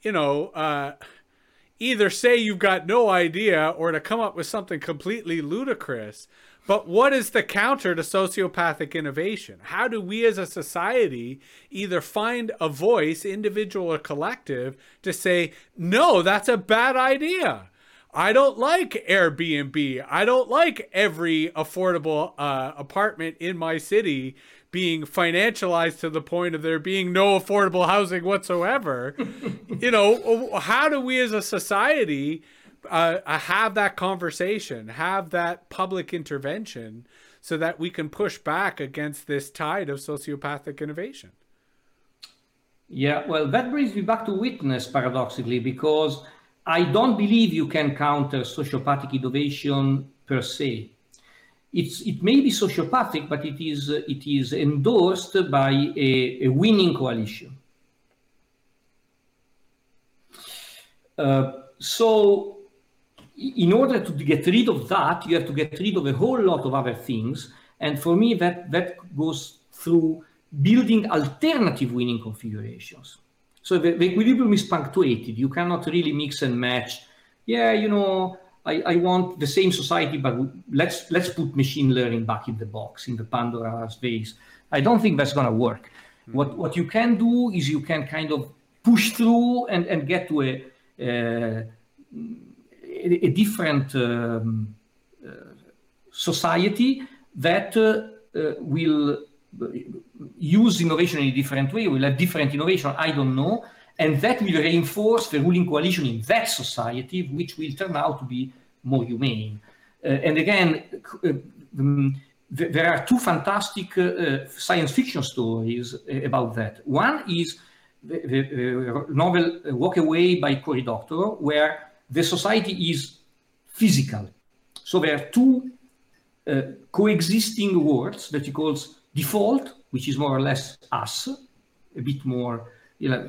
you know, uh, either say you've got no idea or to come up with something completely ludicrous. But what is the counter to sociopathic innovation? How do we as a society either find a voice, individual or collective, to say, no, that's a bad idea? I don't like Airbnb. I don't like every affordable uh, apartment in my city being financialized to the point of there being no affordable housing whatsoever. you know, how do we as a society uh, uh, have that conversation, have that public intervention, so that we can push back against this tide of sociopathic innovation. Yeah, well, that brings me back to witness, paradoxically, because I don't believe you can counter sociopathic innovation per se. It's, it may be sociopathic, but it is, it is endorsed by a, a winning coalition. Uh, so in order to get rid of that, you have to get rid of a whole lot of other things. And for me, that, that goes through building alternative winning configurations. So the, the equilibrium is punctuated. You cannot really mix and match. Yeah, you know, I, I want the same society, but let's let's put machine learning back in the box, in the Pandora's vase. I don't think that's going to work. Mm-hmm. What what you can do is you can kind of push through and, and get to a, uh, a, a different um, uh, society that uh, uh, will use innovation in a different way, will have different innovation, I don't know, and that will reinforce the ruling coalition in that society, which will turn out to be more humane. Uh, and again, uh, um, th there are two fantastic uh, science fiction stories about that. One is the, the novel Walkaway by Cory Doctorow, where the society is physical. So there are two uh, coexisting words that he calls default which is more or less us, a bit more, you know,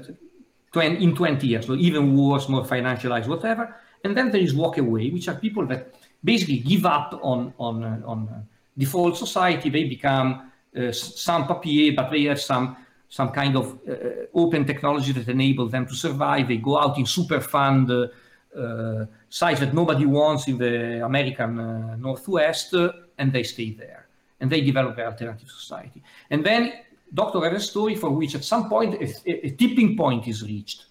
in 20 years, so even worse, more financialized, whatever. And then there is walk away, which are people that basically give up on on uh, on uh, default society. They become uh, sans papier, but they have some some kind of uh, open technology that enable them to survive. They go out in Superfund uh, uh, sites that nobody wants in the American uh, Northwest, uh, and they stay there. And they develop their alternative society. And then Doctorow's story for which at some point a, a, tipping point is reached.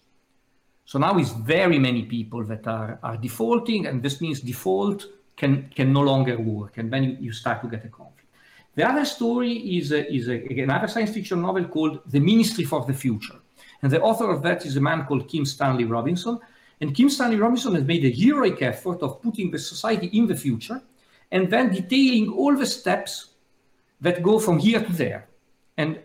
So now it's very many people that are, are defaulting, and this means default can, can no longer work, and then you, you start to get a conflict. The other story is, a, is a, another science fiction novel called The Ministry for the Future. And the author of that is a man called Kim Stanley Robinson. And Kim Stanley Robinson has made a heroic effort of putting the society in the future and then detailing all the steps that go from here to there. And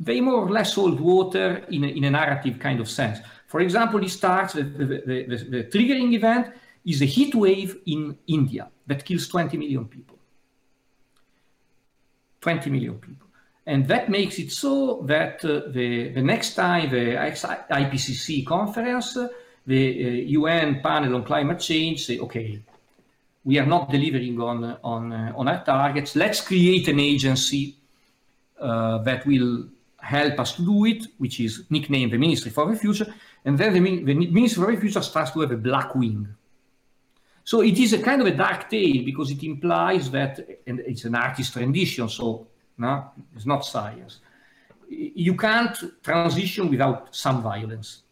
they more or less hold water in a, in a narrative kind of sense. For example, he starts, the, the, the, the triggering event is a heat wave in India that kills 20 million people. 20 million people. And that makes it so that uh, the, the next time the IPCC conference, uh, the uh, UN panel on climate change say, okay, we are not delivering on, on, uh, on our targets. Let's create an agency uh, that will help us to do it, which is nicknamed the Ministry for the Future. And then the, the Ministry for the Future starts to have a black wing. So it is a kind of a dark tale because it implies that, and it's an artist rendition, so no, it's not science. You can't transition without some violence.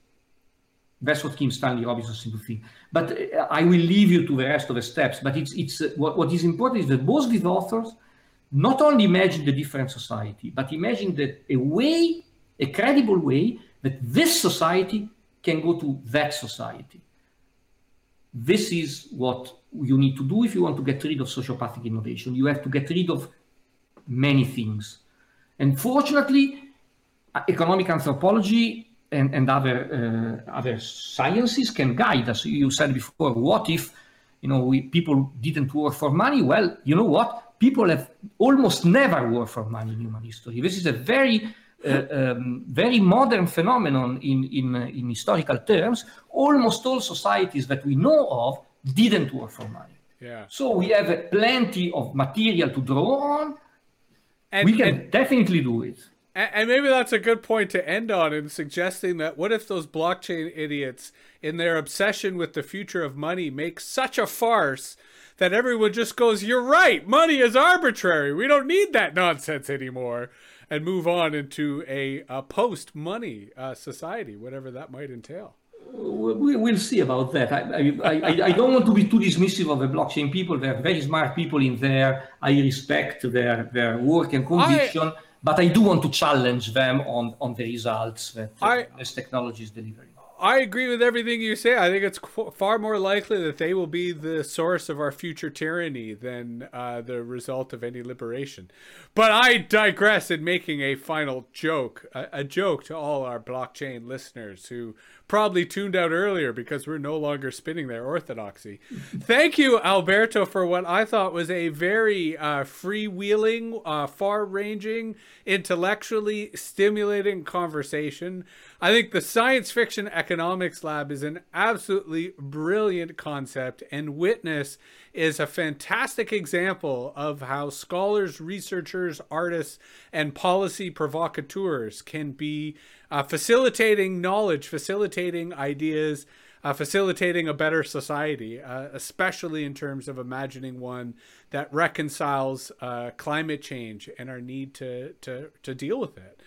That's what Kim Stanley Robinson seems to think. But uh, I will leave you to the rest of the steps. But it's it's uh, what, what is important is that both these authors not only imagine the different society, but imagine that a way, a credible way, that this society can go to that society this is what you need to do if you want to get rid of sociopathic innovation. You have to get rid of many things. And fortunately, economic anthropology and, and other uh, other sciences can guide us. You said before, what if you know we, people didn't work for money? Well, you know what? People have almost never worked for money in human history. This is a very uh, um, very modern phenomenon in, in, uh, in historical terms. Almost all societies that we know of didn't work for money. Yeah. So we have plenty of material to draw on. And, we can and, definitely do it. And maybe that's a good point to end on in suggesting that what if those blockchain idiots, in their obsession with the future of money, make such a farce that everyone just goes, You're right, money is arbitrary. We don't need that nonsense anymore and move on into a, a post money uh, society, whatever that might entail. We, will see about that. I, I, I, don't want to be too dismissive of the blockchain people. They're very smart people in there. I respect their, their work and conviction, I, but I do want to challenge them on, on the results that I, this technology is delivering. I agree with everything you say. I think it's far more likely that they will be the source of our future tyranny than uh, the result of any liberation. But I digress in making a final joke, a, a joke to all our blockchain listeners who probably tuned out earlier because we're no longer spinning their orthodoxy. Thank you, Alberto, for what I thought was a very uh, freewheeling, uh, far ranging, intellectually stimulating conversation. I think the Science Fiction Economics Lab is an absolutely brilliant concept, and Witness is a fantastic example of how scholars, researchers, artists, and policy provocateurs can be uh, facilitating knowledge, facilitating ideas, uh, facilitating a better society, uh, especially in terms of imagining one that reconciles uh, climate change and our need to, to, to deal with it.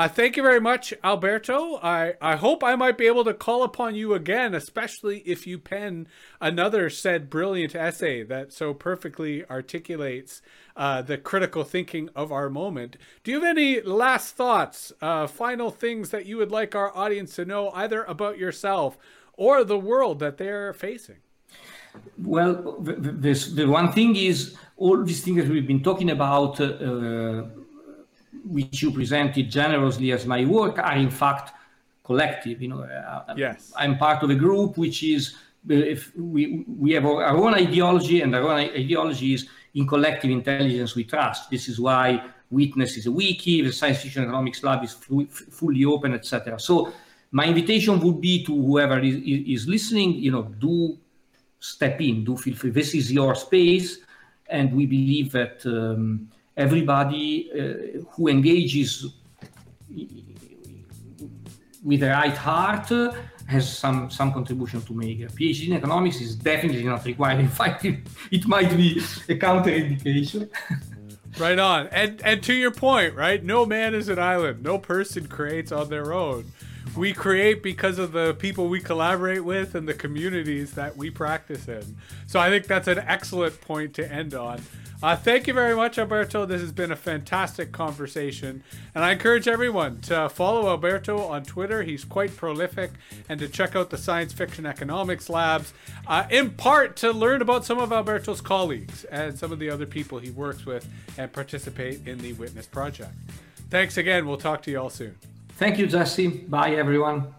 Uh, thank you very much, Alberto. I, I hope I might be able to call upon you again, especially if you pen another said brilliant essay that so perfectly articulates uh, the critical thinking of our moment. Do you have any last thoughts, uh, final things that you would like our audience to know either about yourself or the world that they're facing? Well, this, the one thing is all these things that we've been talking about uh, which you presented generously as my work are in fact collective. You know, uh, yes. I'm part of a group which is uh, if we we have our own ideology, and our own ideology is in collective intelligence we trust. This is why Witness is a wiki, the Science Fiction Economics Lab is fully open, etc. So my invitation would be to whoever is, is, listening, you know, do step in, do feel free. This is your space, and we believe that um, everybody uh, who engages with the right heart has some some contribution to make. A PhD in economics is definitely not required. In fact, it, might be a counterindication. right on. And and to your point, right? No man is an island. No person creates on their own. We create because of the people we collaborate with and the communities that we practice in. So I think that's an excellent point to end on. Uh, thank you very much, Alberto. This has been a fantastic conversation. And I encourage everyone to follow Alberto on Twitter. He's quite prolific. And to check out the Science Fiction Economics Labs, uh, in part to learn about some of Alberto's colleagues and some of the other people he works with and participate in the Witness Project. Thanks again. We'll talk to you all soon. Thank you, Jesse. Bye, everyone.